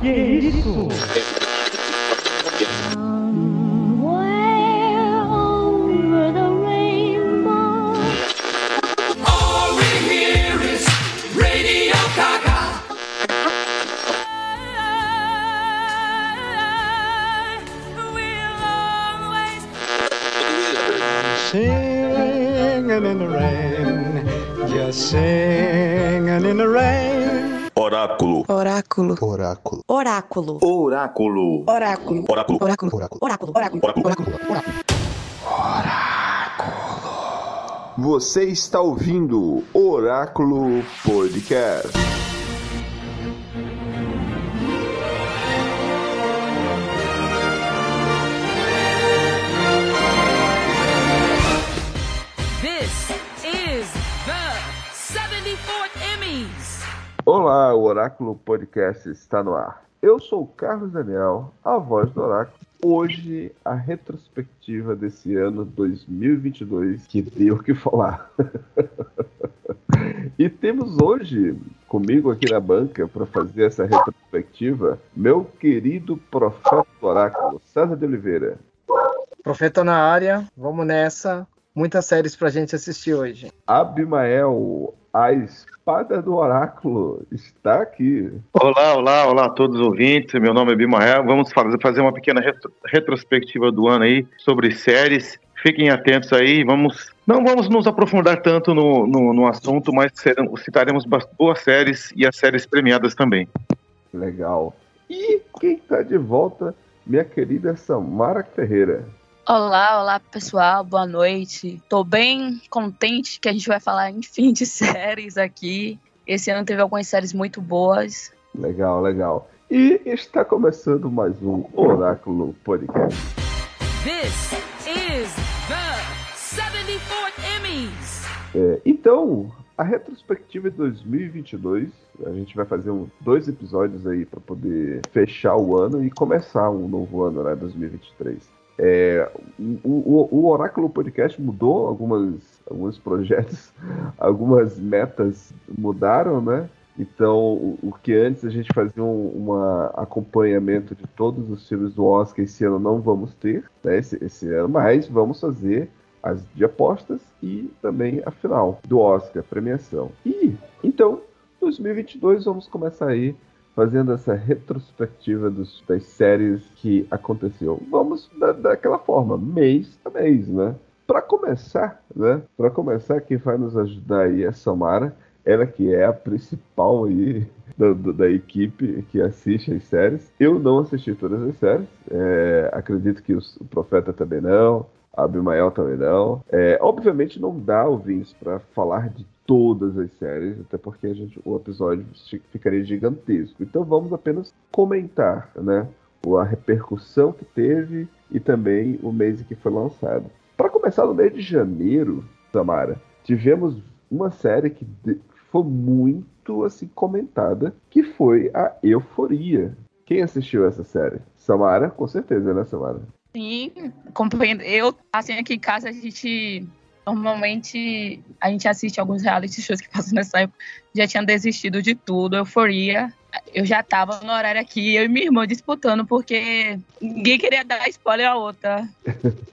Que isso? Singing in the rain, just singing in the rain. Oráculo. Oráculo. Oráculo. Oráculo. Oráculo. Oráculo. Oráculo. Oráculo. Oráculo. Oráculo. Oráculo. Oráculo. Você está ouvindo Oráculo Podcast. This is the 74th Emmys. Olá, o Oráculo Podcast está no ar. Eu sou o Carlos Daniel, a voz do Oráculo. Hoje, a retrospectiva desse ano 2022, que deu o que falar. e temos hoje comigo aqui na banca para fazer essa retrospectiva meu querido profeta do Oráculo, César de Oliveira. Profeta na área, vamos nessa. Muitas séries pra gente assistir hoje. Abimael, a espada do Oráculo, está aqui. Olá, olá, olá a todos os ouvintes. Meu nome é Bimael. Vamos fazer uma pequena retro- retrospectiva do ano aí sobre séries. Fiquem atentos aí. Vamos, não vamos nos aprofundar tanto no, no, no assunto, mas serão- citaremos boas séries e as séries premiadas também. Legal. E quem está de volta, minha querida Samara Ferreira. Olá, olá pessoal, boa noite. Tô bem contente que a gente vai falar, enfim, de séries aqui. Esse ano teve algumas séries muito boas. Legal, legal. E está começando mais um Oráculo Podcast. This is the 74th Emmys. É, então, a retrospectiva de 2022, a gente vai fazer um, dois episódios aí para poder fechar o ano e começar um novo ano, né, 2023. É, o, o- Oráculo Podcast mudou algumas, alguns projetos, algumas metas mudaram, né? Então, o, o que antes a gente fazia um acompanhamento de todos os filmes do Oscar, esse ano não vamos ter, né? Esse, esse ano, mas vamos fazer as de apostas e também a final do Oscar, premiação. E então, 2022 vamos começar aí fazendo essa retrospectiva dos- das séries que aconteceu. Vamos da, daquela forma, mês a mês, né? Para começar, né? Para começar, quem vai nos ajudar aí é a Samara, ela que é a principal aí da, da- equipe que assiste as séries. Eu não assisti todas as séries, é, acredito que os- o Profeta também não, Abimael também não. É, obviamente não dá ouvintes para falar de todas as séries, até porque gente, o episódio fi- ficaria gigantesco. Então vamos apenas comentar, né? A repercussão que teve e também o mês em que foi lançado. Para começar, no mês de janeiro, Samara, tivemos uma série que foi muito assim comentada, que foi a Euforia. Quem assistiu essa série? Samara, com certeza, né, Samara? Sim, compreendo. Eu, assim, aqui em casa, a gente. Normalmente, a gente assiste alguns reality shows que passam nessa época. Já tinha desistido de tudo, euforia. Eu já tava no horário aqui, eu e minha irmã disputando, porque ninguém queria dar spoiler a outra.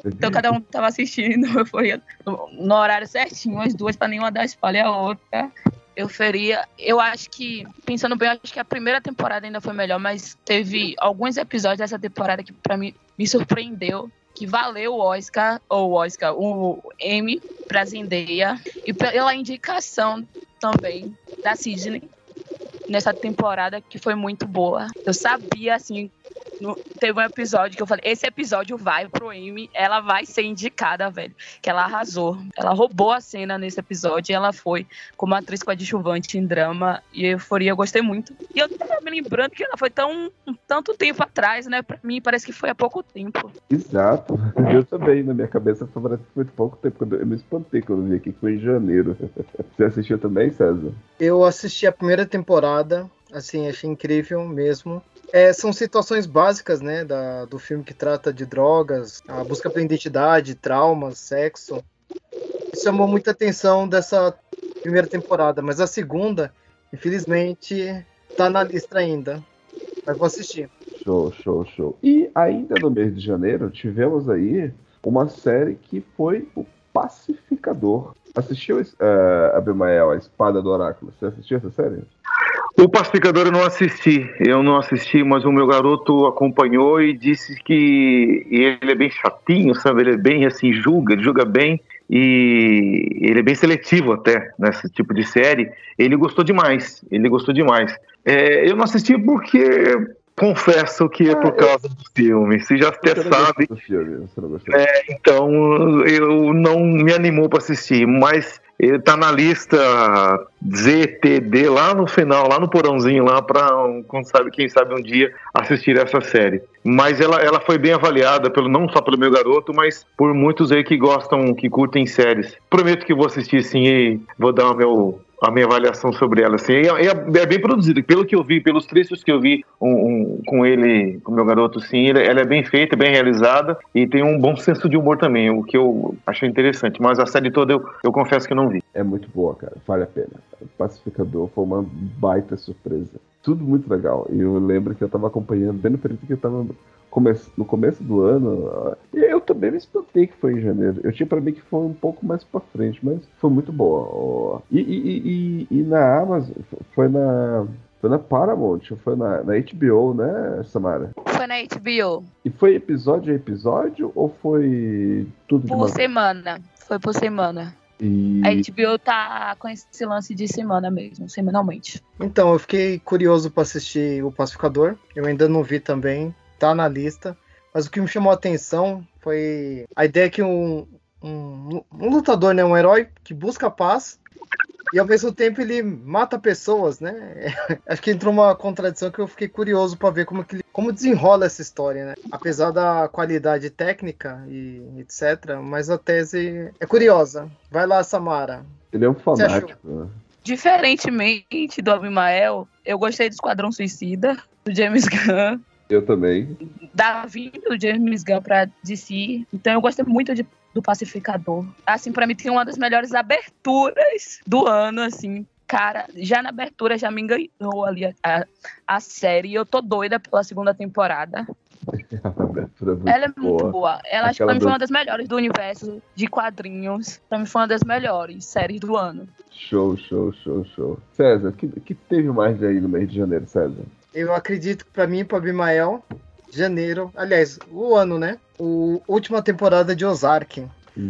Então cada um tava assistindo euforia no, no horário certinho, as duas pra nenhuma dar spoiler a outra. Euforia, eu acho que, pensando bem, eu acho que a primeira temporada ainda foi melhor, mas teve alguns episódios dessa temporada que pra mim me surpreendeu, que valeu o Oscar, ou Oscar, o Emmy pra Zendaya, e pela indicação também da Sidney nessa temporada que foi muito boa. Eu sabia, assim, no- teve um episódio que eu falei, esse episódio vai pro Emmy, ela vai ser indicada, velho. Que ela arrasou. Ela roubou a cena nesse episódio e ela foi como atriz coadjuvante em drama e euforia, eu gostei muito. E eu tava me lembrando que ela foi tão um tanto tempo atrás, né? Pra mim parece que foi há pouco tempo. Exato. Eu também, na minha cabeça, foi parece que foi pouco tempo. Quando eu me espantei quando eu vi aqui que foi em janeiro. Você assistiu também, César? Eu assisti a primeira temporada, assim, achei incrível mesmo. É, são situações básicas, né, da, do filme que trata de drogas, a busca pela identidade, traumas, sexo. Isso chamou muita atenção dessa primeira temporada, mas a segunda, infelizmente, tá na lista ainda. Mas vou assistir. Show, show, show. E ainda no mês de janeiro, tivemos aí uma série que foi o Pacificador. Assistiu uh, Abimael, A Espada do Oráculo? Você assistiu essa série? O Pacificador eu não assisti, eu não assisti, mas o meu garoto acompanhou e disse que ele é bem chatinho, sabe? Ele é bem assim, julga, ele julga bem e ele é bem seletivo até nesse tipo de série. Ele gostou demais, ele gostou demais. É, eu não assisti porque confesso que é ah, por causa do filme. Você já até sabe. Filme, é, então eu não me animou para assistir, mas ele tá na lista ZTD lá no final, lá no porãozinho lá para sabe quem sabe um dia assistir essa série. Mas ela, ela foi bem avaliada pelo não só pelo meu garoto, mas por muitos aí que gostam, que curtem séries. Prometo que vou assistir sim e vou dar o meu a minha avaliação sobre ela. Assim, é, é, é, bem produzida. Pelo que eu vi, pelos trechos que eu vi um, um, com ele, com meu garoto, sim, ela é bem feita, bem realizada e tem um bom senso de humor também, o que eu achei interessante. Mas a série toda eu, eu confesso que não vi. É muito boa, cara. Vale a pena. O Pacificador foi uma baita surpresa. Tudo muito legal. E eu lembro que eu tava acompanhando bem no período que eu tava no começo do ano. Eu também me espantei que foi em janeiro. Eu tinha para mim que foi um pouco mais para frente, mas foi muito boa. E, e, e, e, na Amazon, foi na. Foi na Paramount, foi na, na HBO, né, Samara? Foi na HBO. E foi episódio a episódio ou foi tudo por semana? Foi por semana. E... A HBO tá com esse lance de semana mesmo, semanalmente. Então, eu fiquei curioso para assistir O Pacificador. Eu ainda não vi também tá na lista. Mas o que me chamou a atenção foi a ideia que um, um, um lutador, né, um herói que busca paz e ao mesmo tempo ele mata pessoas, né? Acho que entrou uma contradição que eu fiquei curioso para ver como que como desenrola essa história, né? Apesar da qualidade técnica e etc, mas a tese é curiosa. Vai lá, Samara. Ele é um fanático. Né? Diferentemente do Abimael, eu gostei do Esquadrão Suicida, do James Gunn. Eu também. Da vinda do James Gunn pra DC. Então eu gostei muito de, do Pacificador. Assim, pra mim tem uma das melhores aberturas do ano, assim. Cara, já na abertura já me enganou ali a, a, a série. E eu tô doida pela segunda temporada. é Ela é muito boa. boa. Ela acho que pra mim foi uma das melhores do universo de quadrinhos. Pra mim foi uma das melhores séries do ano. Show, show, show, show. César, que, que teve mais aí no mês de janeiro, César? Eu acredito que para mim, para Bimael, janeiro, aliás, o ano, né? O última temporada de Ozark.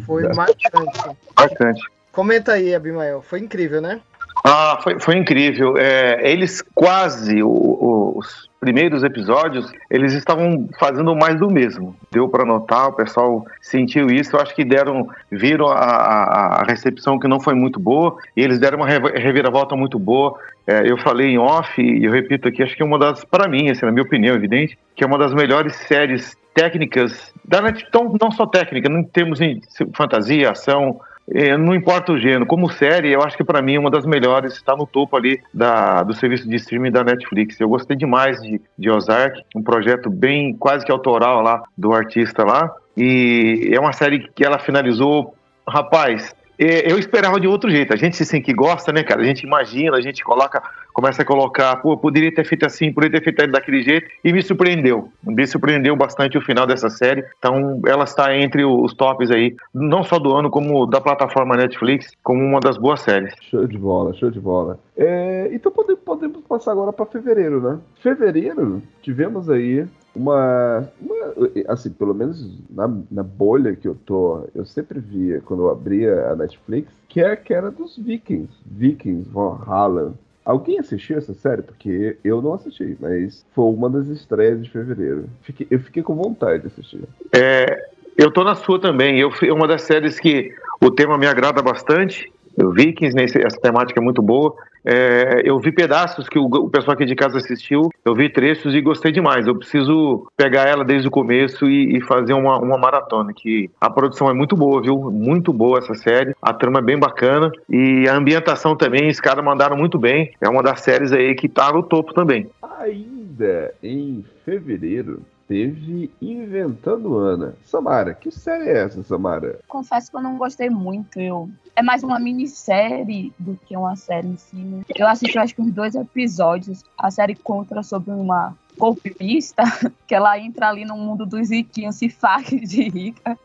Foi marcante. Marcante. Comenta aí, Abimael. Foi incrível, né? Ah, foi, foi incrível. É, eles quase, o, o, os primeiros episódios, eles estavam fazendo mais do mesmo. Deu para notar, o pessoal sentiu isso. Eu acho que deram, viram a, a, a, recepção que não foi muito boa e eles deram uma reviravolta muito boa. É, eu falei em off e eu repito aqui, acho que é uma das, para mim, assim, na minha opinião, evidente, que é uma das melhores séries técnicas da Netflix, não só técnica, em termos de fantasia, ação, não importa o gênero, como série, eu acho que para mim é uma das melhores, está no topo ali da, do serviço de streaming da Netflix. Eu gostei demais de, de Ozark, um projeto bem quase que autoral lá do artista lá. E é uma série que ela finalizou, rapaz, é, eu esperava de outro jeito. A gente assim que gosta, né, cara? A gente imagina, a gente coloca, começa a colocar, pô, poderia ter feito assim, poderia ter feito daquele jeito, e me surpreendeu. Me surpreendeu bastante o final dessa série. Então, ela está entre os tops aí, não só do ano, como da plataforma Netflix, como uma das boas séries. Show de bola, show de bola. É, então podemos, podemos passar agora para fevereiro, né? Fevereiro, tivemos aí uma, uma, assim, pelo menos na, na, bolha que eu tô, eu sempre via quando eu abria a Netflix, que, é, que era dos Vikings, Vikings, Valhalla. Alguém assistiu essa série? Porque eu não assisti, mas foi uma das estreias de fevereiro. Fiquei, eu fiquei com vontade de assistir. É, eu tô na sua também. Eu é uma das séries que o tema me agrada bastante. O Vikings, né, essa temática é muito boa. É, eu vi pedaços que o, o, pessoal aqui de casa assistiu, eu vi trechos e gostei demais. Eu preciso pegar ela desde o começo e, e, fazer uma, uma maratona, que a produção é muito boa, viu? Muito boa essa série, a trama é bem bacana e a ambientação também, os caras mandaram muito bem. É uma das séries aí que tá no topo também. Ainda em fevereiro, teve Inventando Ana. Samara, que série é essa, Samara? Confesso que eu não gostei muito. Eu... É mais uma minissérie do que uma série em si. Né? Eu assisti, acho que uns dois episódios. A série conta sobre uma golpista, que ela entra ali no mundo dos riquinhos, se faz de rica.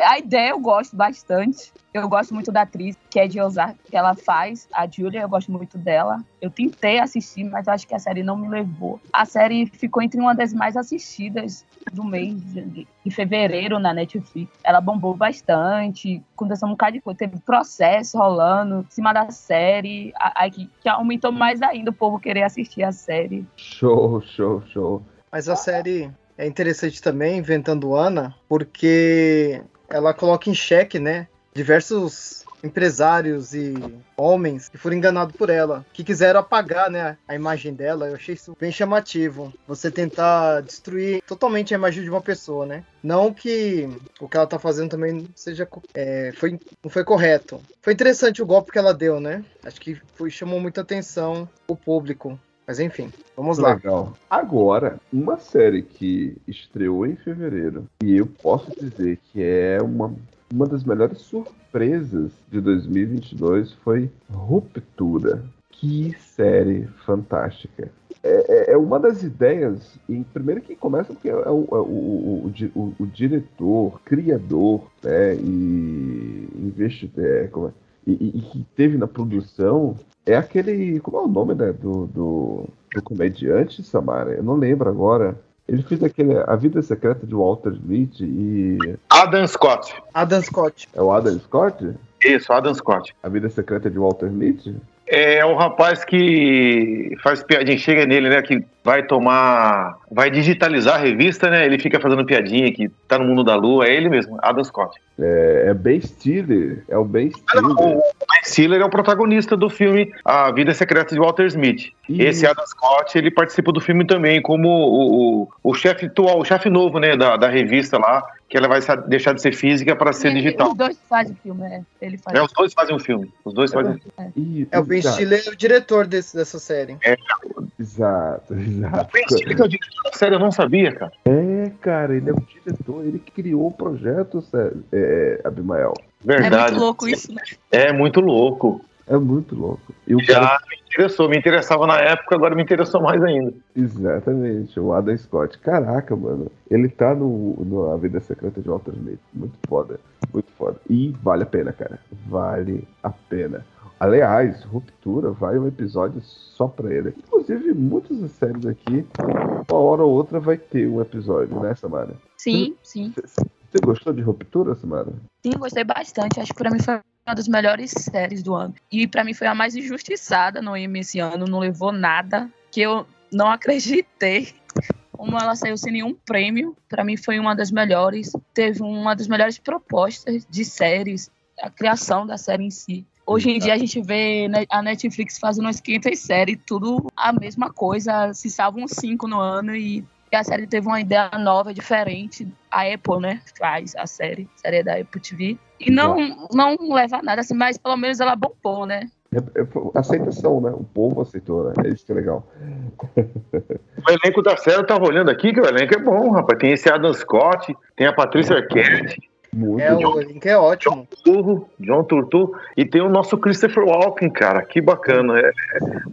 A ideia eu gosto bastante. Eu gosto muito da atriz, que é de Ozark, que ela faz, a Julia, eu gosto muito dela. Eu tentei assistir, mas eu acho que a série não me levou. A série ficou entre uma das mais assistidas do mês de, de fevereiro na Netflix. Ela bombou bastante, aconteceu um bocado de coisa. Teve processo rolando em cima da série, aí que, que aumentou mais ainda o povo querer assistir a série. Show, show, show. Mas a série é interessante também, Inventando Ana, porque ela coloca em xeque, né, diversos empresários e homens que foram enganados por ela, que quiseram apagar, né, a imagem dela. Eu achei isso bem chamativo. Você tentar destruir totalmente a imagem de uma pessoa, né? Não que o que ela tá fazendo também seja é, foi não foi correto. Foi interessante o golpe que ela deu, né? Acho que foi, chamou muita atenção o público. Mas enfim, vamos lá. Legal. Agora, uma série que estreou em fevereiro e eu posso dizer que é uma, uma das melhores surpresas de 2022 foi Ruptura. Que série fantástica. É, é- é uma das ideias, em, primeiro que começa porque é o, é o, o, o di- o- o diretor, criador, né, e investidor, é, como é- e que teve na produção é aquele. Como é o nome né, do, do, do comediante, Samara? Eu não lembro agora. Ele fez aquele A Vida Secreta de Walter Smith e. Adam Scott. Adam Scott. É o Adam Scott? Isso, Adam Scott. A Vida Secreta de Walter Smith? É um rapaz que faz piadinha, chega nele, né? Que vai tomar. Vai digitalizar a revista, né? Ele fica fazendo piadinha que tá no mundo da lua. É ele mesmo, Adam Scott. É, é Ben Stiller. É o Ben Ah, não, Stiller. O Ben Stiller é o protagonista do filme A Vida Secreta de Walter Smith. E- Esse Adam Scott, ele participa do filme também como o, o, o chefe atual, o chefe novo, né, da, da revista lá, que ela vai deixar de ser física para ser Ele- digital. Os dois fazem filme, é. Ele faz. É, os dois fazem um filme. Os dois fazem um filme. E- É o Ben Stiller, é o diretor desse, dessa série. Exato, exato. O Ben Stiller é o diretor da série, eu não sabia, cara. É, cara, ele é o diretor, ele que criou o projeto, é, Abimael. É Verdade. muito louco isso, né? É muito louco. É muito louco. E cara Já me interessou, me interessava na época, agora me interessou mais ainda. Exatamente, o Adam Scott. Caraca, mano. Ele tá no, no A Vida Secreta de Walter Smith. Muito foda. Muito foda. E vale a pena, cara. Vale a pena. Aliás, Ruptura vai um episódio só pra ele. Inclusive, muitas das séries aqui, uma hora ou outra vai ter um episódio, né, Samara? Sim, sim. Você gostou de Ruptura, Samara? Sim, gostei bastante. Acho que pra mim foi uma das melhores séries do ano. E pra mim foi a mais injustiçada no Emmy esse ano. Não levou nada. Que eu não acreditei. Como ela saiu sem nenhum prêmio, pra mim foi uma das melhores. Teve uma das melhores propostas de séries, a criação da série em si. Hoje em dia a gente vê né, a Netflix fazendo umas 500 séries, tudo a mesma coisa, se salvam cinco no ano e e a série teve uma ideia nova, diferente. A Apple, né, faz a série, a série é da Apple TV. E não, não leva a nada assim, mas pelo menos ela bombou, né? É, é, aceitação, né? O povo aceitou, né? É isso que é legal. O elenco da série, eu tava olhando aqui, que o elenco é bom, rapaz. Tem esse Adam Scott, tem a Patrícia Arquette, Muito É, bom. o link é ótimo. Turturro, John Turturro, e tem o nosso Christopher Walken, cara, que bacana. É, é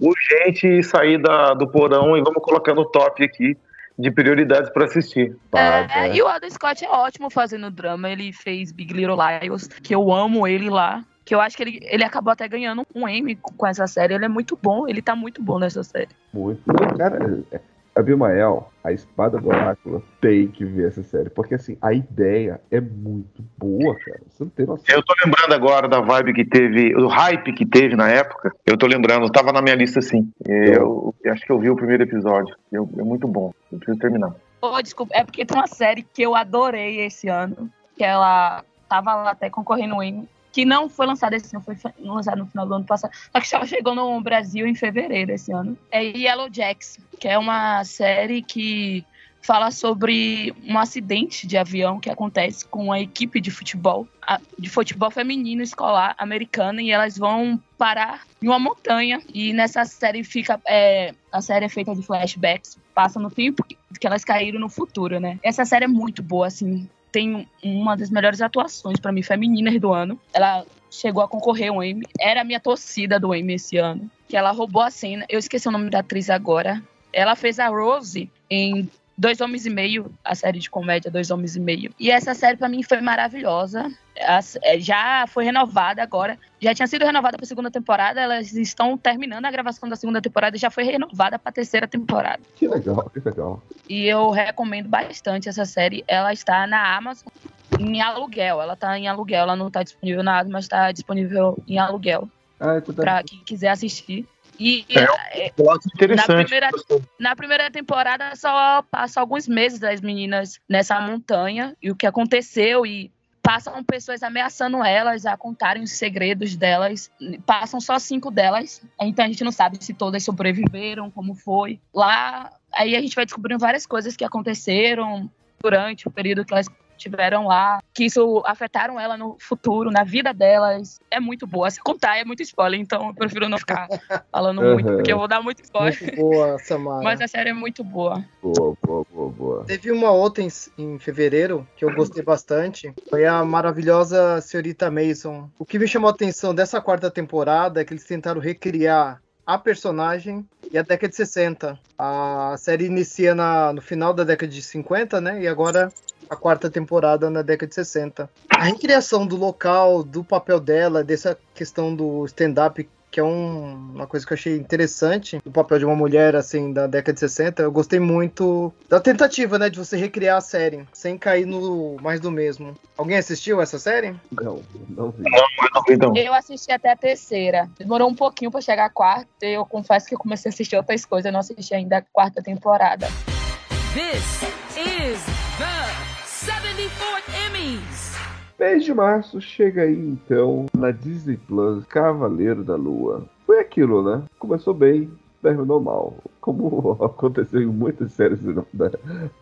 urgente sair da, do porão e vamos colocar no top aqui de prioridades para assistir. É, e o Adam Scott é ótimo fazendo drama. Ele fez Big Little Lies, que eu amo ele lá. Que eu acho que ele, ele acabou até ganhando um Emmy com essa série. Ele é muito bom, ele tá muito bom nessa série. Muito. Cara, é, Abimael, a espada do oráculo, tem que ver essa série. Porque assim, a ideia é muito boa, cara. Você não tem noção. Eu tô lembrando agora da vibe que teve, o hype que teve na época. Eu tô lembrando, tava na minha lista sim. Eu, eu acho que eu vi o primeiro episódio. Eu- é muito bom. Eu preciso terminar. Oh, desculpa, é porque tem uma série que eu adorei esse ano, que ela tava lá até concorrendo Emmy, que não foi lançada esse ano, foi lançada no final do ano passado, só que só chegou no Brasil em fevereiro esse ano. É Yellow Jacks, que é uma série que fala sobre um acidente de avião que acontece com uma equipe de futebol, a- de futebol feminino escolar americana, e elas vão parar em uma montanha. E nessa série fica. é, a série é feita de flashbacks, passa no tempo que elas caíram no futuro, né? Essa série é muito boa, assim. Tem uma das melhores atuações pra mim femininas do ano. Ela chegou a concorrer ao Emmy. Era a minha torcida do Emmy esse ano. Que ela roubou a cena. Eu esqueci o nome da atriz agora. Ela fez a Rose em Dois Homens e Meio, a série de comédia Dois Homens e Meio. E essa série para mim foi maravilhosa. As- é, Já foi renovada agora. Já tinha sido renovada para segunda temporada. Elas estão terminando a gravação da segunda temporada e já foi renovada para a terceira temporada. Que legal, que legal. E eu recomendo bastante essa série. Ela está na Amazon em aluguel. Ela está em aluguel. Ela não está disponível na Amazon, mas está disponível em aluguel Ah, então deve- para quem quiser assistir. E É. é, Plot interessante. Na primeira- na primeira temporada só passa alguns meses das meninas nessa montanha e o que aconteceu e passam pessoas ameaçando elas a contarem os segredos delas. Passam só cinco delas, então a gente não sabe se todas sobreviveram, como foi. Lá, aí a gente vai descobrindo várias coisas que aconteceram durante o período que elas tiveram lá, que isso afetaram ela no futuro, na vida delas. É muito boa. Se contar é muito spoiler, então eu prefiro não ficar falando muito, Aham. porque eu vou dar muito spoiler. Muito boa, Samara. Mas a série é muito boa. Boa, boa, boa, boa. Teve uma outra em, em fevereiro que eu gostei bastante. Foi a maravilhosa Senhorita Mason. O que me chamou a atenção dessa quarta temporada é que eles tentaram recriar a personagem e a década de 60. A série inicia na- no final da década de 50, né? E agora a quarta temporada na década de 60. A recriação do local, do papel dela, dessa questão do stand-up que é um- uma coisa que eu achei interessante, o papel de uma mulher, assim, da década de 60, eu gostei muito da tentativa, né, de você recriar a série, sem cair no mais do mesmo. Alguém assistiu essa série? Não, não vi. Então, Eu assisti até a terceira. Demorou um pouquinho pra chegar a quarta. e Eu confesso que eu comecei a assistir outras coisas. Eu não assisti ainda a quarta temporada. This is the 74th Emmys. Mês de março chega aí então na Disney Plus Cavaleiro da Lua. Foi aquilo, né? Começou bem, terminou mal. Como aconteceu em muitas séries da,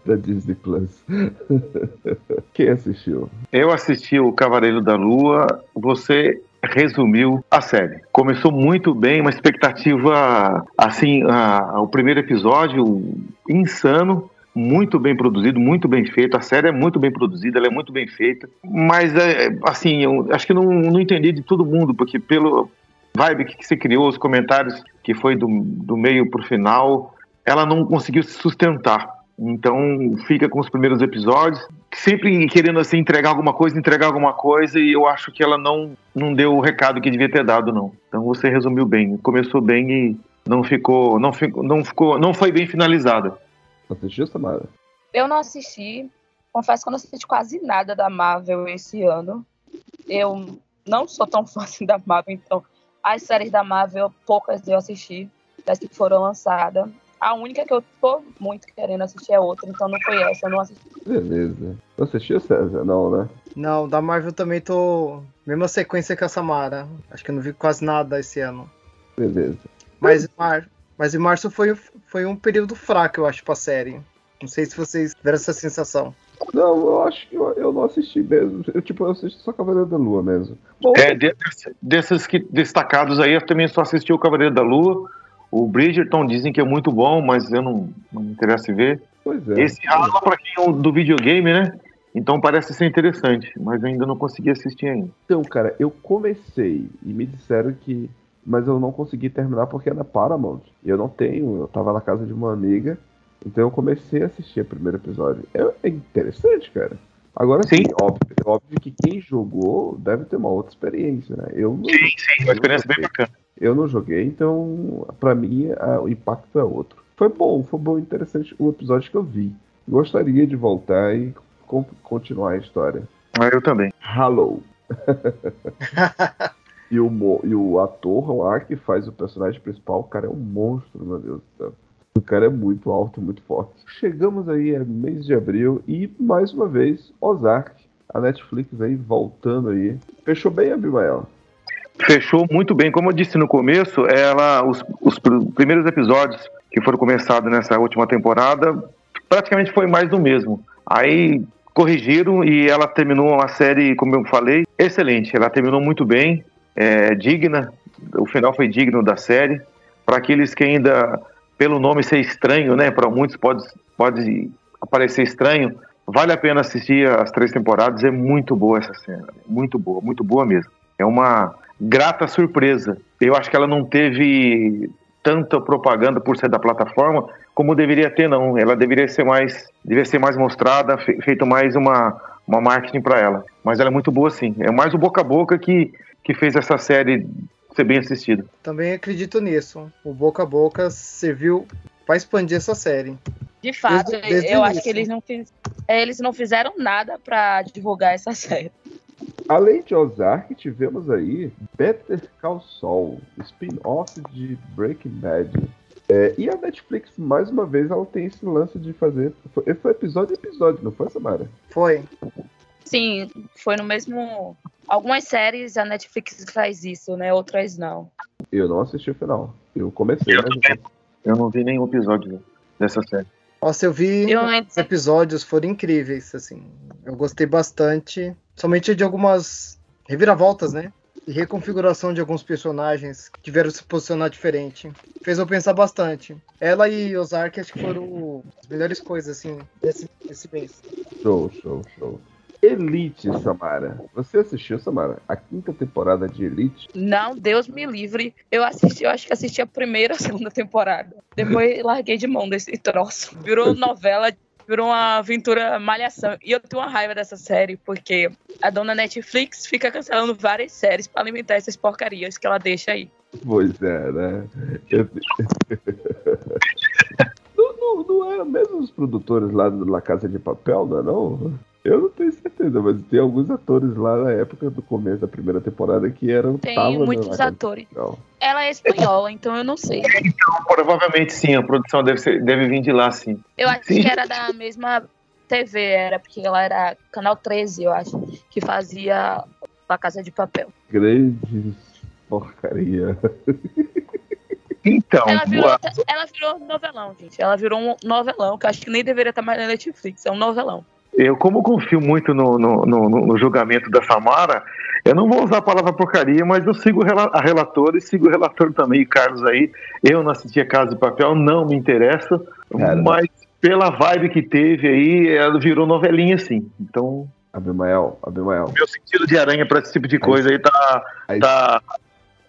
da Disney Plus. Quem assistiu? eu assisti o Cavaleiro da Lua, você resumiu a série. Começou muito bem, uma expectativa, assim, a- o primeiro episódio insano, muito bem produzido, muito bem feito. A série é muito bem produzida, ela é muito bem feita. Mas, é, assim, eu acho que não, não entendi de todo mundo, porque pelo vibe que se criou, os comentários que foi do, do meio pro final, ela não conseguiu se sustentar. Então fica com os primeiros episódios, sempre querendo assim entregar alguma coisa, entregar alguma coisa, e eu acho que ela não, não deu o recado que devia ter dado, não. Então você resumiu bem, começou bem e não ficou, não ficou, não ficou, não foi bem finalizada. Assistiu, Samara? Eu não assisti. Confesso que eu não assisti quase nada da Marvel esse ano. Eu não sou tão fã assim da Marvel, então as séries da Marvel, poucas eu assisti, das que foram lançadas. A única que eu tô muito querendo assistir é outra, então não foi essa, eu não assisti. Beleza. Não assistiu, César? Não, né? Não, da Marvel também tô. Mesma sequência que a Samara. Acho que eu não vi quase nada esse ano. Beleza. Mas, mar... Mas em março foi, foi um período fraco, eu acho, pra série. Não sei se vocês tiveram essa sensação. Não, eu acho que eu, eu não assisti mesmo. Eu, tipo, eu assisti só Cavaleiro da Lua mesmo. Bom, É, de- desses que, destacados aí, eu também só assisti o Cavaleiro da Lua. O Bridgerton dizem que é muito bom, mas eu não, não me interessa em ver. pois é. Esse rala pra quem é do videogame, né? Então parece ser interessante, mas eu ainda não consegui assistir ainda. Então, cara, eu comecei e me disseram que. Mas eu não consegui terminar porque na Paramount. E eu não tenho, eu tava na casa de uma amiga. Então eu comecei a assistir o primeiro episódio. É, é interessante, cara. Agora sim, Sim. óbvio, óbvio que quem jogou deve ter uma outra experiência, né? Eu não, sim, uma experiência bem bacana. eu não joguei, então pra mim a- o impacto é outro. Foi bom, foi bom, interessante o episódio que eu vi. Gostaria de voltar e con- continuar a história. Ah, eu também. Hello. e, o, e o ator lá que faz o personagem principal, o cara é um monstro, meu Deus do céu. O cara é muito alto, muito forte. Chegamos aí a mês de abril e, mais uma vez, Ozark. A Netflix aí voltando aí. Fechou bem, Abimael? Fechou muito bem. Como eu disse no começo, ela, os, os pr- primeiros episódios que foram começados nessa última temporada, praticamente foi mais do mesmo. Aí corrigiram e ela terminou uma série, como eu falei, excelente. Ela terminou muito bem, é, digna. O final foi digno da série. Para aqueles que ainda, pelo nome ser estranho, né? Para muitos pode, pode aparecer estranho. Vale a pena assistir as três temporadas. É muito boa essa cena. Muito boa, muito boa mesmo. É uma grata surpresa. Eu acho que ela não teve tanta propaganda por ser da plataforma, como deveria ter, não. Ela deveria ser mais, deveria ser mais mostrada, fe- feito mais uma, uma marketing para ela. Mas ela é muito boa, sim. É mais o boca a boca que, que fez essa série ser bem assistida. Também acredito nisso. O boca a boca serviu para expandir essa série. De fato, Desde- desde eu acho que eles não, fiz, é, eles não fizeram nada pra divulgar essa série. Além de Ozark, tivemos aí Better Call Saul, spin-off de Breaking Bad. É, e a Netflix, mais uma vez, ela tem esse lance de fazer. Foi, foi episódio a episódio, não foi, Samara? Foi. Sim, foi no mesmo. Algumas séries a Netflix faz isso, né? Outras não. Eu não assisti o final. Eu comecei, mas não- Eu não vi nenhum episódio dessa série. Nossa, eu vi. Eu Os episódios foram incríveis, assim. Eu gostei bastante. Somente de algumas reviravoltas, né? E reconfiguração de alguns personagens que tiveram que se posicionar diferente. Fez eu pensar bastante. Ela e Ozark acho que foram as melhores coisas, assim, desse, desse mês. Show, show, show. Elite, Samara. Você assistiu, Samara? A quinta temporada de Elite? Não, Deus me livre. Eu assisti, eu acho que assisti a primeira ou a segunda temporada. Depois larguei de mão desse troço. Virou novela, virou uma aventura malhação. E eu tenho uma raiva dessa série, porque a dona Netflix fica cancelando várias séries pra alimentar essas porcarias que ela deixa aí. Pois é, né? Eu- não, não, não era mesmo os produtores lá do La Casa de Papel, não é não? Certeza, mas tem alguns atores lá na época do começo da primeira temporada que eram Tem tavam no muitos atores. Papel. Ela é espanhola, então eu não sei. Então, provavelmente sim, a produção deve, ser, deve vir de lá, sim. Eu acho Sim. que era da mesma TV, era porque ela era Canal 13, eu acho, que fazia a Casa de Papel. Grandes porcaria. Então, Ela virou, ela virou novelão, gente. Ela virou um novelão, que eu acho que nem deveria estar mais na Netflix. É um novelão. Eu como confio muito no, no, no- no julgamento da Samara, eu não vou usar a palavra porcaria, mas eu sigo a relatora e sigo o relator também, Carlos aí. Eu não assisti a Casa de Papel, não me interessa, Cara, mas pela vibe que teve aí, ela virou novelinha, sim. Então, Abimael, Abimael. meu sentido de aranha para esse tipo de coisa aí tá, A, tá,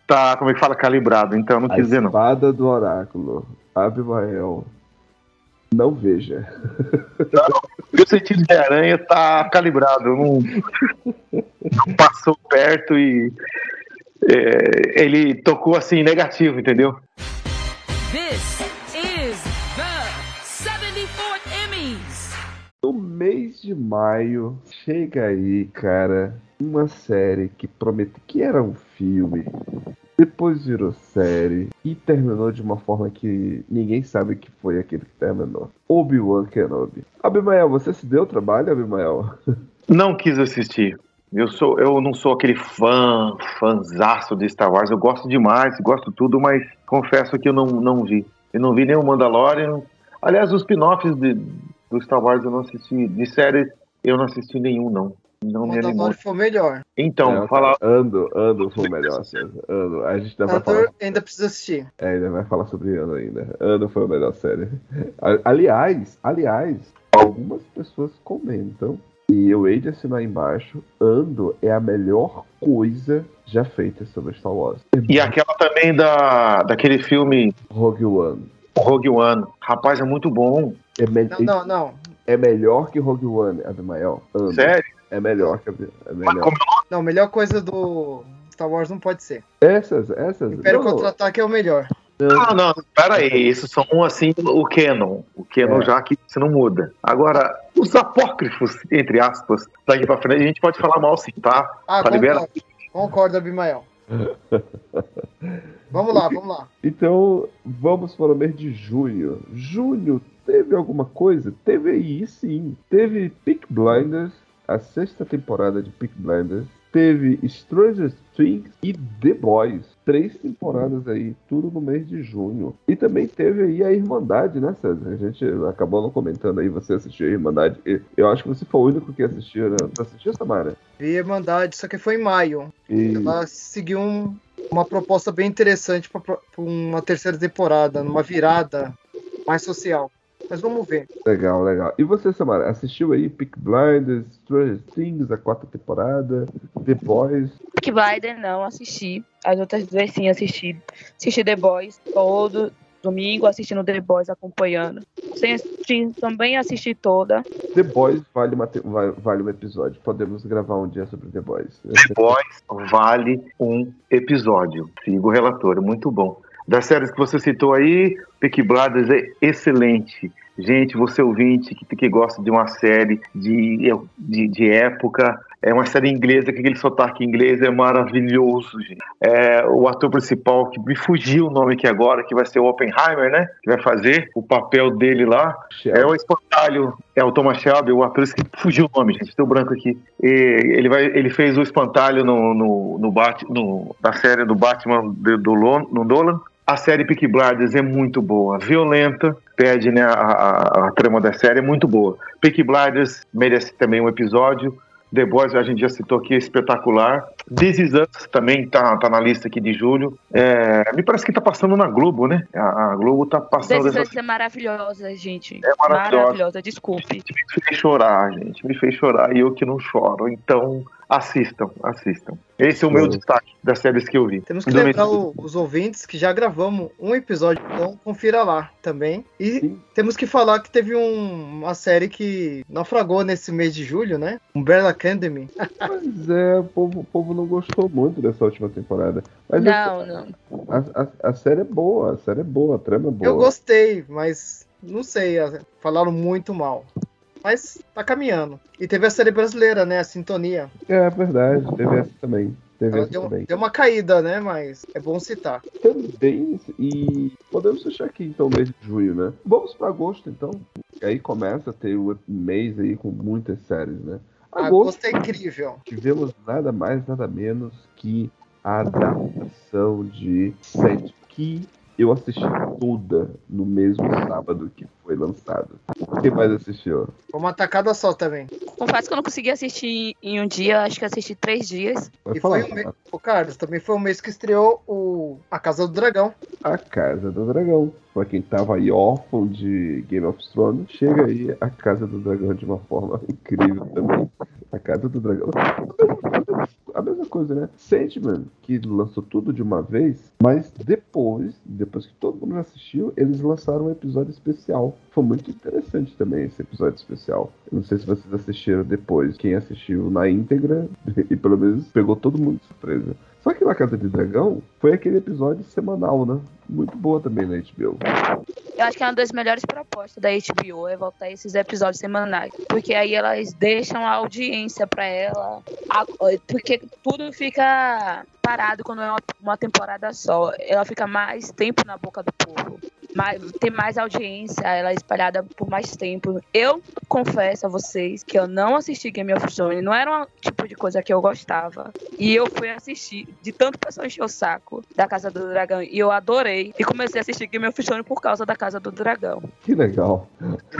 tá, como é que fala, calibrado. Então, não quis dizer não. espada do oráculo. Abimael. Não veja. Meu sentido de aranha tá calibrado, não, não passou perto e é, ele tocou assim negativo, entendeu? This is the 74th Emmys. No mês de maio, chega aí, cara, uma série que promete que era um filme, depois virou série e terminou de uma forma que ninguém sabe que foi aquele que terminou. Obi-Wan Kenobi. Abimael, você se deu trabalho, Abimael? Não quis assistir. Eu sou, eu não sou aquele fã, fãzaço de Star Wars. Eu gosto demais, gosto tudo, mas confesso que eu não, não vi. Eu não vi nem o Mandalorian. Aliás, os spin-offs do Star Wars eu não assisti. De série, eu não assisti nenhum, não. Não me animou. Mandalorian foi o melhor. Então, É, fala. Ando, Ando foi o melhor, César. Ando. A gente ainda vai falar, ainda precisa assistir. é, ainda vai falar sobre Ando ainda. Ando foi a melhor série. Aliás, aliás, algumas pessoas comentam e eu hei de assinar embaixo, Ando é a melhor coisa já feita sobre Star Wars. E aquela também da, daquele filme Rogue One. Rogue One. Rapaz, é muito bom. É, me- Não, não, não. é melhor que Rogue One, Abimael. Ando. Sério? É melhor que Abi- é melhor. Não, a melhor coisa do Star Wars não pode ser. Essas, essas. Império Contra-Ataque é o melhor. Não, não, pera aí, isso são assim o canon. O canon É. já que você não muda. Agora, os apócrifos, entre aspas, daqui pra frente, a gente pode falar mal sim, tá? Ah, Tá liberado? concordo. Concordo, Abimael. vamos lá, vamos lá. Então, vamos para o mês de junho. Junho, teve alguma coisa? Teve aí, sim. Teve Peak Blinders, a sexta temporada de Peak Blinders. Teve Stranger Things e The Boys. Três temporadas aí, tudo no mês de junho. E também teve aí a Irmandade, né, César? A gente acabou não comentando aí, você assistiu a Irmandade. Eu acho que você foi o único que assistiu, né? Você assistiu, Samara? Vi a Irmandade, só que foi em maio. E... Ela seguiu um- uma proposta bem interessante para uma terceira temporada, numa virada mais social. Mas vamos ver. Legal, legal. E você, Samara, assistiu aí Peak Blinders, Stranger Things, a quarta temporada, The Boys? Peaky Blinder não assisti. As outras duas sim assisti. Assisti The Boys todo domingo, assistindo The Boys, acompanhando. Sem assistir, também assisti toda. The Boys vale, uma vale um episódio. Podemos gravar um dia sobre The Boys. The Boys vale um episódio. Sigo o relatório, muito bom. Das séries que você citou aí, Peaky Blinders é excelente. Gente, você ouvinte que, que gosta de uma série de, de, de época, é uma série inglesa, que aquele sotaque inglês é maravilhoso, gente. É, o ator principal, que me fugiu o nome aqui agora, que vai ser o Oppenheimer, né? Que vai fazer o papel dele lá. É o espantalho, é o Thomas Shelby, o ator que fugiu o nome, gente, deu branco aqui. E ele, vai, ele fez o espantalho no, no, no, Bat, no na série do Batman do, do no Nolan. A série Peaky Blinders é muito boa, violenta, perde né, a, a, a trama da série, é muito boa. Peaky Blinders merece também um episódio. The Boys, a gente já citou aqui, é espetacular. This Is Us também tá, tá na lista aqui de julho. É, me parece que tá passando na Globo, né? A, a Globo tá passando. essa- Decisões é maravilhosa, gente. É maravilhosa. Maravilhosa, desculpe. me fez chorar, gente. Me fez chorar e eu que não choro. Então, assistam, assistam. Esse é o meu Sim. destaque das séries que eu vi. Temos que lembrar o- os ouvintes que já gravamos um episódio, então confira lá também. E Sim. temos que falar que teve um- uma série que naufragou nesse mês de julho, né? Umbrella Academy. Mas é, o povo, o povo não gostou muito dessa última temporada. Mas Não, não. a, a, a série é boa, a série é boa, a trama é boa. Eu gostei, mas não sei, falaram muito mal. Mas tá caminhando. E teve a série brasileira, né? A Sintonia. É verdade, teve essa também. Teve essa deu, também. deu uma caída, né? Mas é bom citar. Também, e podemos fechar aqui então o mês de junho, né? Vamos para agosto então. E aí começa a ter o mês aí com muitas séries, né? Agosto Agosto é incrível. tivemos nada mais, nada menos que a adaptação de Sete, que eu assisti toda no mesmo sábado que foi lançado. Quem mais assistiu? Foi uma tacada só também. Confesso que eu não consegui assistir em um dia, acho que assisti três dias. Vai E falar. foi o mês. Ô, Carlos, também foi o mês que estreou o A Casa do Dragão. A Casa do Dragão. Pra quem tava aí órfão de Game of Thrones, chega aí a Casa do Dragão de uma forma incrível também. A Casa do Dragão. A mesma coisa, né? Sandman, que lançou tudo de uma vez, mas depois, depois que todo mundo assistiu, eles lançaram um episódio especial. Foi muito interessante também esse episódio especial. Eu não sei se vocês assistiram depois. Quem assistiu na íntegra, e pelo menos pegou todo mundo de surpresa. Só que na Casa de Dragão foi aquele episódio semanal, né? Muito boa também na HBO. Eu acho que é uma das melhores propostas da HBO é voltar esses episódios semanais. Porque aí elas deixam a audiência pra ela. Porque tudo fica parado quando é uma temporada só. Ela fica mais tempo na boca do povo. Mais, tem mais audiência, ela é espalhada por mais tempo. Eu confesso a vocês que eu não assisti Game of Thrones, não era um tipo de coisa que eu gostava. E eu fui assistir, de tanto pessoal encher o saco da Casa do Dragão, e eu adorei. E comecei a assistir Game of Thrones por causa da Casa do Dragão. Que legal.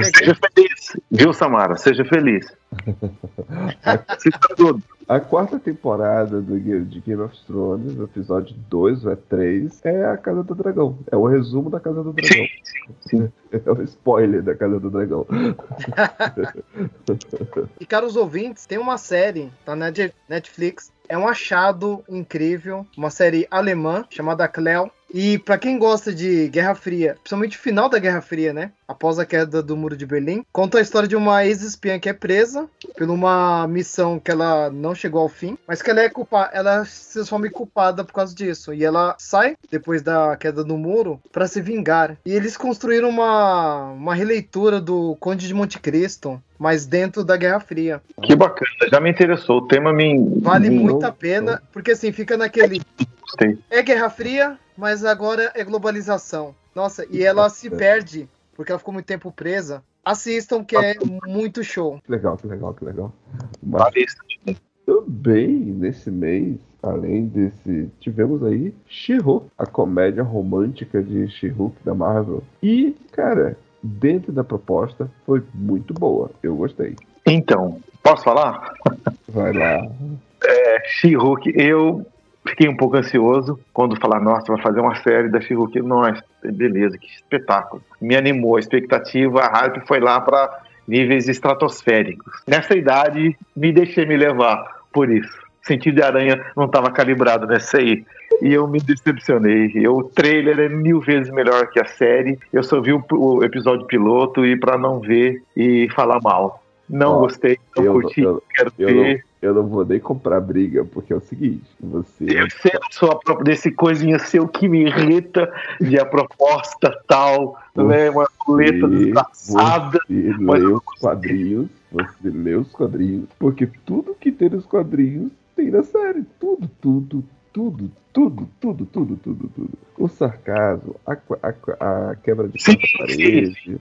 Seja feliz, viu, Samara? Seja feliz. Assista tudo. A quarta temporada do, de Game of Thrones, episódio 2 ou é 3, é a Casa do Dragão. É o resumo da Casa do Dragão. sim. É o spoiler da Casa do Dragão. E caros ouvintes, tem uma série da Net- Netflix. É um achado incrível. Uma série alemã chamada Cleo. E pra quem gosta de Guerra Fria, principalmente o final da Guerra Fria, né? Após a queda do Muro de Berlim, conta a história de uma ex-espiã que é presa por uma missão que ela não chegou ao fim, mas que ela é culpada, ela se transforma em culpada por causa disso. E ela sai depois da queda do muro pra se vingar. E eles construíram uma, uma releitura do Conde de Monte Cristo, mas dentro da Guerra Fria. Que bacana, já me interessou. O tema me. Vale me muito a pena, porque assim, fica naquele. gostei. É Guerra Fria, mas agora é globalização. Nossa, e ela se perde, porque ela ficou muito tempo presa. Assistam, que é muito show. Que legal, que legal, que legal. Mas também nesse mês, além desse, tivemos aí She-Hulk, a comédia romântica de She-Hulk da Marvel. E, cara, dentro da proposta foi muito boa. Eu gostei. Então, posso falar? Vai lá. She-Hulk, eu Fiquei um pouco ansioso quando falar, nossa, vai fazer uma série da She-Hulk. Nossa, beleza, que espetáculo. Me animou a expectativa, a hype foi lá para níveis estratosféricos. Nessa idade, me deixei me levar por isso. O sentido de aranha não estava calibrado nessa aí. E eu me decepcionei. Eu, o trailer é mil vezes melhor que a série. Eu só vi o, o episódio piloto e para não ver e falar mal. Não Ó, gostei, não eu- curti, eu- quero Eu ver. Eu não vou nem comprar briga, porque é o seguinte, você. Eu sei a sua própria, desse coisinha seu que me irrita de a proposta tal, né? Uma boleta Você- desgraçada. Você mas lê os quadrinhos, você lê os quadrinhos, porque tudo que tem nos quadrinhos tem na série. Tudo, tudo, tudo, tudo, tudo, tudo, tudo, tudo. O sarcasmo, a, a a quebra de Sim, quarta parede.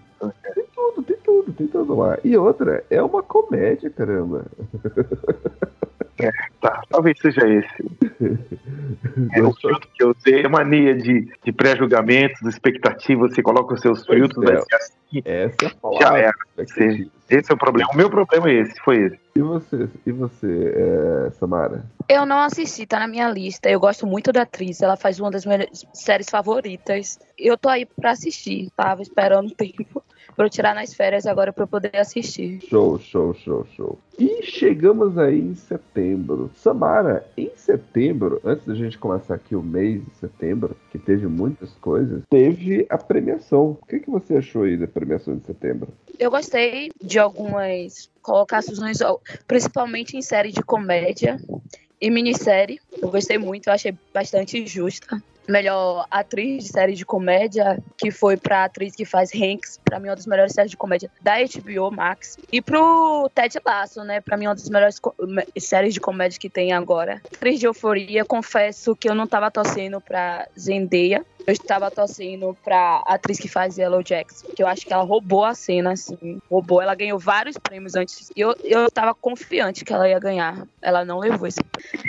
Tem tudo, lá. E outra, é uma comédia, caramba. Tá, talvez seja esse. É o filtro que eu tenho, é mania de, de pré-julgamentos, expectativas, você coloca os seus Pois filtros, é. vai ser assim. Essa é a Já era. expectativa. Esse é o problema. O meu problema é esse, foi esse. E você, e você é, Samara? Eu não assisti, tá na minha lista. Eu gosto muito da atriz, ela faz uma das minhas séries favoritas. Eu tô aí pra assistir, tava esperando um tempo eu tirar nas férias agora eu poder assistir. Show, show, show, show. E chegamos aí em setembro. Samara, em setembro, antes da gente começar aqui o mês de setembro, que teve muitas coisas, teve a premiação. O que, que você achou aí da premiação de setembro? Eu gostei de algumas colocações, principalmente em série de comédia e minissérie. Eu gostei muito, eu achei bastante justa. Melhor atriz de série de comédia, que foi pra atriz que faz Hanks, pra mim uma das melhores séries de comédia da HBO Max. E pro Ted Lasso, né, pra mim uma das melhores séries de comédia que tem agora. Atriz de Euforia, confesso que eu não tava torcendo pra Zendaya. Eu estava torcendo pra atriz que faz Yellow Jackson, que eu acho que ela roubou a cena, assim. Roubou, ela ganhou vários prêmios antes. E eu, eu tava confiante que ela ia ganhar. Ela não levou esse.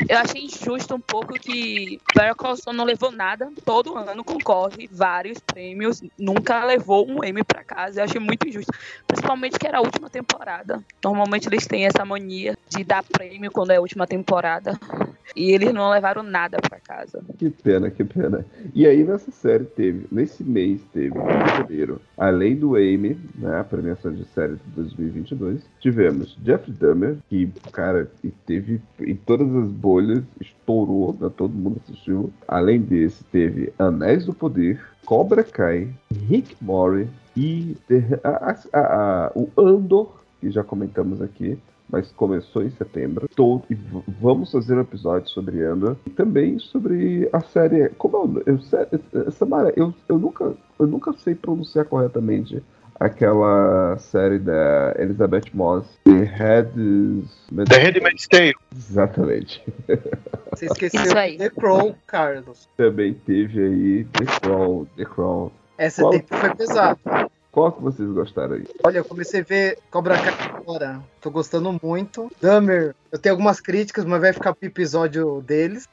Eu achei injusto um pouco que Call Saul não levou nada. Todo ano concorre vários prêmios. Nunca levou um M pra casa. Eu achei muito injusto. Principalmente que era a última temporada. Normalmente eles têm essa mania de dar prêmio quando é a última temporada. E eles não levaram nada pra casa. Que pena, que pena. E aí nessa série teve, nesse mês teve, fevereiro, além do Amy, né, a premiação de série de 2022, tivemos Jeff Dahmer, que, cara, teve em todas as bolhas, estourou, né, todo mundo assistiu. Além desse, teve Anéis do Poder, Cobra Kai, Rick Mori e a- a- a- o Andor, que já comentamos aqui, mas começou em setembro. E vamos fazer um episódio sobre Andor e também sobre a série. Como eu, eu, Samara, eu, eu nunca eu nunca sei pronunciar corretamente aquela série da Elizabeth Moss, The Heads. The Handmaid's Tale. Exatamente. Você esqueceu Isso aí. The Crow, Carlos. Também teve aí The Crown. The Crown. Essa Qual? tempo foi pesado. Qual que vocês gostaram aí? Olha, eu comecei a ver Cobra Kai agora. Tô gostando muito. Dahmer, eu tenho algumas críticas, mas vai ficar pro episódio deles.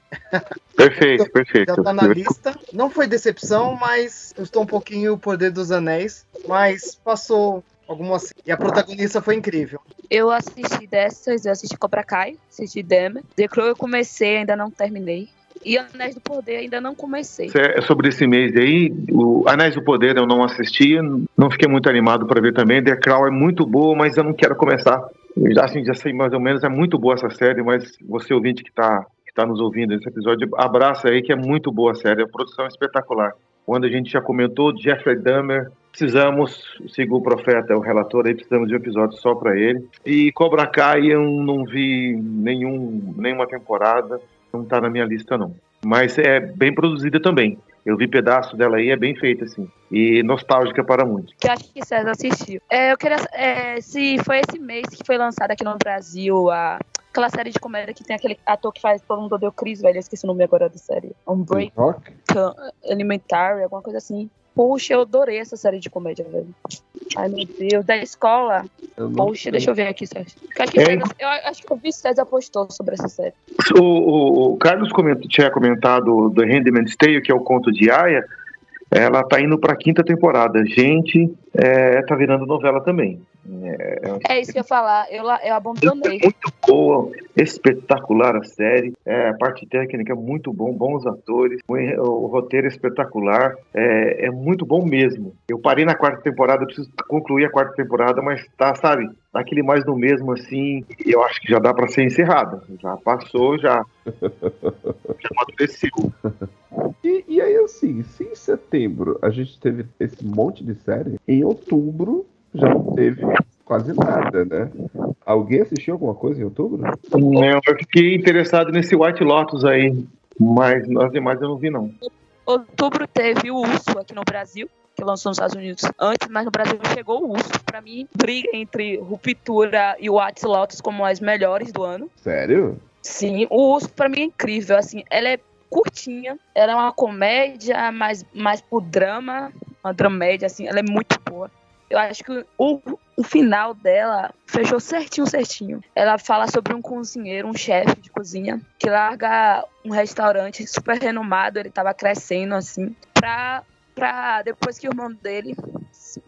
Perfeito, perfeito. Já tá na lista. Não foi decepção, mas eu estou um pouquinho o poder dos anéis. Mas passou algumas. E a protagonista foi incrível. Eu assisti dessas, eu assisti Cobra Kai, assisti Dahmer. The Crow eu comecei, ainda não terminei. E Anéis do Poder ainda não comecei. É Sobre esse mês aí, o Anéis do Poder eu não assisti, não fiquei muito animado para ver também. The Crown é muito boa, mas eu não quero começar. Assim, já sei mais ou menos, é muito boa essa série, mas você ouvinte que está que tá nos ouvindo nesse episódio, abraça aí que é muito boa a série, a produção é espetacular. Quando a gente já comentou, Jeffrey Dahmer, precisamos, siga o profeta, o relator aí, precisamos de um episódio só para ele. E Cobra Kai eu não vi nenhum, nenhuma temporada, não tá na minha lista não. Mas é bem produzida também. Eu vi pedaço dela aí, é bem feita, assim. E nostálgica para muitos. Que eu acho que César assistiu. É, eu queria. é, se foi esse mês que foi lançada aqui no Brasil a. Aquela série de comédia que tem aquele ator que faz todo mundo odeia o Chris, velho. Eu esqueci o nome agora da série. Um Break Rock? Elementary, alguma coisa assim. Poxa, eu adorei essa série de comédia, velho. Ai, meu Deus. Da escola. Eu Poxa, sei. deixa eu ver aqui, Sérgio. Eu acho que, É. César- eu acho que eu vi César postou sobre essa série. O, o- o Carlos comentou- tinha comentado do Handmaid's Tale, que é o conto de Aya. Ela tá indo pra quinta temporada. Gente, é, tá virando novela também. É, É isso que eu ia falar. Eu, eu abandonei. muito boa, espetacular a série. É, a parte técnica é muito bom, bons atores, o, o roteiro é espetacular, é, é muito bom mesmo. Eu parei na quarta temporada, eu preciso concluir a quarta temporada, mas tá, sabe, naquele mais do mesmo assim, eu acho que já dá pra ser encerrada. Já passou, já, já amadureceu. E, e aí, assim, se em setembro a gente teve esse monte de série, em outubro já não teve quase nada, né? Alguém assistiu alguma coisa em outubro? Eu fiquei interessado nesse White Lotus aí, mas as demais eu não vi não. Outubro teve o Urso aqui no Brasil, que lançou nos Estados Unidos antes, mas no Brasil chegou o Urso. Pra mim, briga entre Ruptura e White Lotus como as melhores do ano. Sério? Sim, o Urso pra mim é incrível, assim, ela é curtinha, ela é uma comédia mais, mais pro drama, uma dramédia, assim, ela é muito boa. Eu acho que o, o final dela fechou certinho, certinho. Ela fala sobre um cozinheiro, um chefe de cozinha, que larga um restaurante super renomado, ele tava crescendo, assim, pra, pra depois que o irmão dele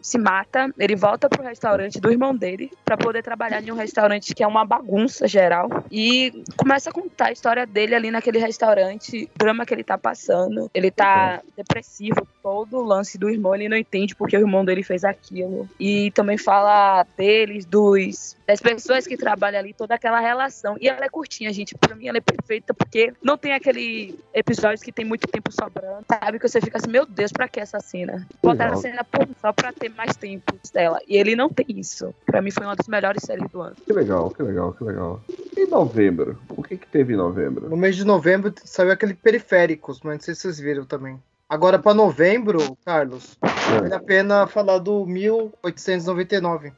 se- mata, ele volta pro restaurante do irmão dele pra poder trabalhar em um restaurante que é uma bagunça geral e começa a contar a história dele ali naquele restaurante, o drama que ele tá passando. Ele tá depressivo, todo o lance do irmão, ele não entende porque o irmão dele fez aquilo. E também fala deles, dos das pessoas que trabalham ali, toda aquela relação. E ela é curtinha, gente. Pra mim ela é perfeita porque não tem aquele episódio que tem muito tempo sobrando, sabe? Que você fica assim, meu Deus, pra que essa cena? Botaram a cena pô, só pra ter mais tempo dela. E ele não tem isso. Pra mim foi uma das melhores séries do ano. Que legal, que legal, que legal. Em novembro, o que que teve em novembro? No mês de novembro saiu aquele Periféricos, mas não sei se vocês viram também. Agora, pra novembro, Carlos, vale a pena falar do 1899.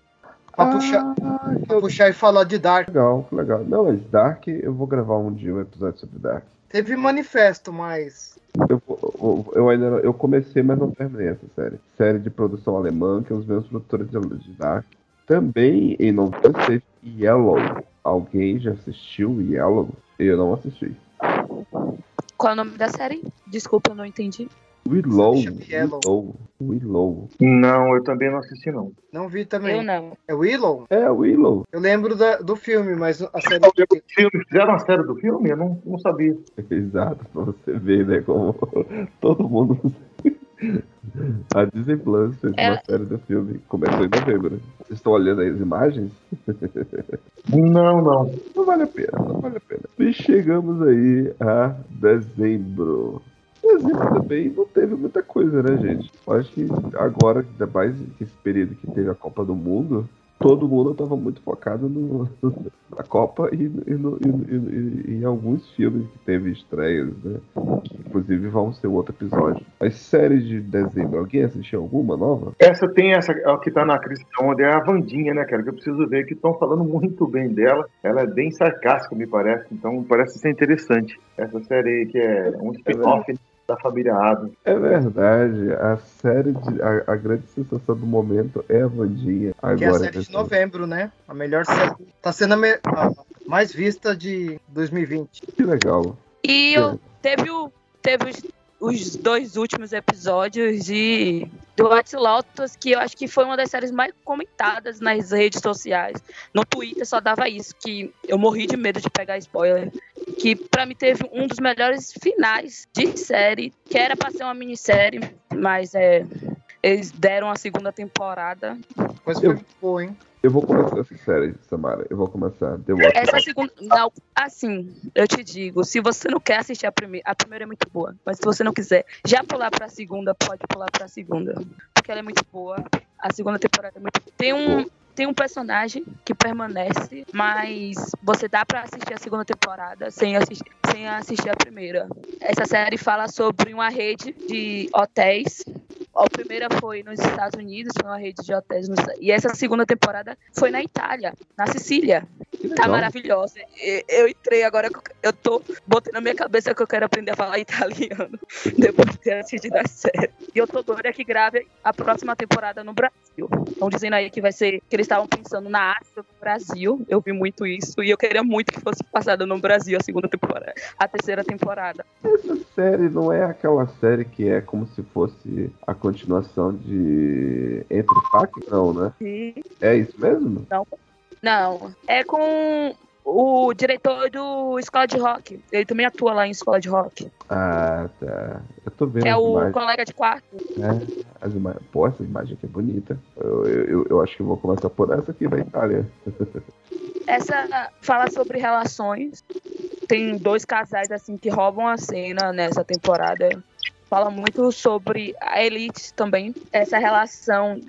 Pra, puxar, Ah, que pra puxar e falar de Dark. legal, que legal. Não, mas Dark, eu vou gravar um dia um episódio sobre Dark. Teve manifesto, mas. Eu, vou- eu, eu ainda não- eu comecei, mas não terminei essa série. Série de produção alemã, que é os mesmos produtores de, de Dark. Também em novembro teve Yellow. Alguém já assistiu Yellow? Eu não assisti. Qual é o nome da série? Desculpa, eu não entendi. Willow. Willow. Willow. Não, eu também não assisti não. Não vi também. Eu não. É Willow? É, Willow. Eu lembro da- do filme, mas a série. Filme, fizeram a série do filme? Eu não, não sabia. Exato, pra você ver, né? Como todo mundo. A Disney Plus fez uma Ela- série do filme. Começou em novembro. Vocês estão olhando aí as imagens? Não, não. Não vale a pena, não vale a pena. E chegamos aí a dezembro. Dezembro também não teve muita coisa, né, gente? Eu acho que agora, ainda mais esse período que teve a Copa do Mundo, todo mundo estava muito focado no, na Copa e, e no- e e- em alguns filmes que teve estreias, né? Que, inclusive vão ser outro episódio. As séries de dezembro, alguém assistiu alguma nova? Essa tem essa que tá na crista onde é a Vandinha, né, cara? Que eu preciso ver que estão falando muito bem dela. Ela é bem sarcástica, me parece. Então parece ser interessante. Essa série aí que é um spin-off da família Adams. É verdade, a série de. A, a grande sensação do momento é a Vandinha. Agora, Que é a série de nessa- novembro, né? A melhor série. Tá sendo a, me- a mais vista de 2020. Que legal. E eu, teve, o, teve os, os dois últimos episódios de do White Lotus, que eu acho que foi uma das séries mais comentadas nas redes sociais. No Twitter só dava isso, que eu morri de medo de pegar spoiler. Que pra mim teve um dos melhores finais de série, que era pra ser uma minissérie, mas é. Eles deram a segunda temporada. Mas foi muito boa, hein? Eu vou começar essa série, Samara. Eu vou começar. The Walking Essa segunda. Não, assim, eu te digo, se você não quer assistir a primeira, a primeira é muito boa. Mas se você não quiser já pular pra segunda, pode pular pra segunda. Porque ela é muito boa. A segunda temporada é muito Tem um. Tem um personagem que permanece, mas você dá pra assistir a segunda temporada sem assistir, sem assistir a primeira. Essa série fala sobre uma rede de hotéis A primeira foi nos Estados Unidos, foi uma rede de hotéis. nos- E essa segunda temporada foi na Itália, na Sicília. Tá maravilhosa. Eu entrei agora, eu tô botando na minha cabeça que eu quero aprender a falar italiano depois de ter assistido a série. E eu tô doida que grave a próxima temporada no Brasil. Estão dizendo aí que vai ser, que eles estavam pensando na Ásia no Brasil. Eu vi muito isso e eu queria muito que fosse passada no Brasil a segunda temporada, a terceira temporada. Essa série não é aquela série que é como se fosse a continuação de Entre Facas? Não, né? E É isso mesmo? Não, é com o diretor do Escola de Rock. Ele também atua lá em Escola de Rock. Ah, tá. Eu tô vendo É o imagens. colega de quarto. né? As ima... Pô, essa imagem aqui é bonita. Eu, eu, eu- eu acho que vou começar por essa aqui da Itália. Essa fala sobre relações. Tem dois casais assim que roubam a cena nessa temporada. Fala muito sobre a elite também. Essa relação.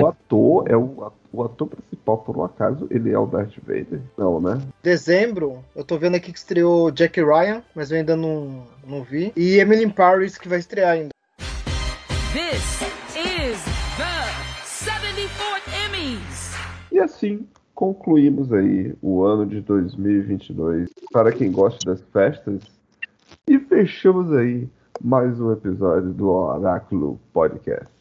O ator é o, o ator principal, por um acaso, ele é o Darth Vader? Não, né? Dezembro, eu tô vendo aqui que estreou Jack Ryan, mas eu ainda não, não vi. E Emily in Paris, que vai estrear ainda. This is the 74th Emmys. E assim concluímos aí o ano de 2022 para quem gosta das festas e fechamos aí mais um episódio do Oráculo Podcast.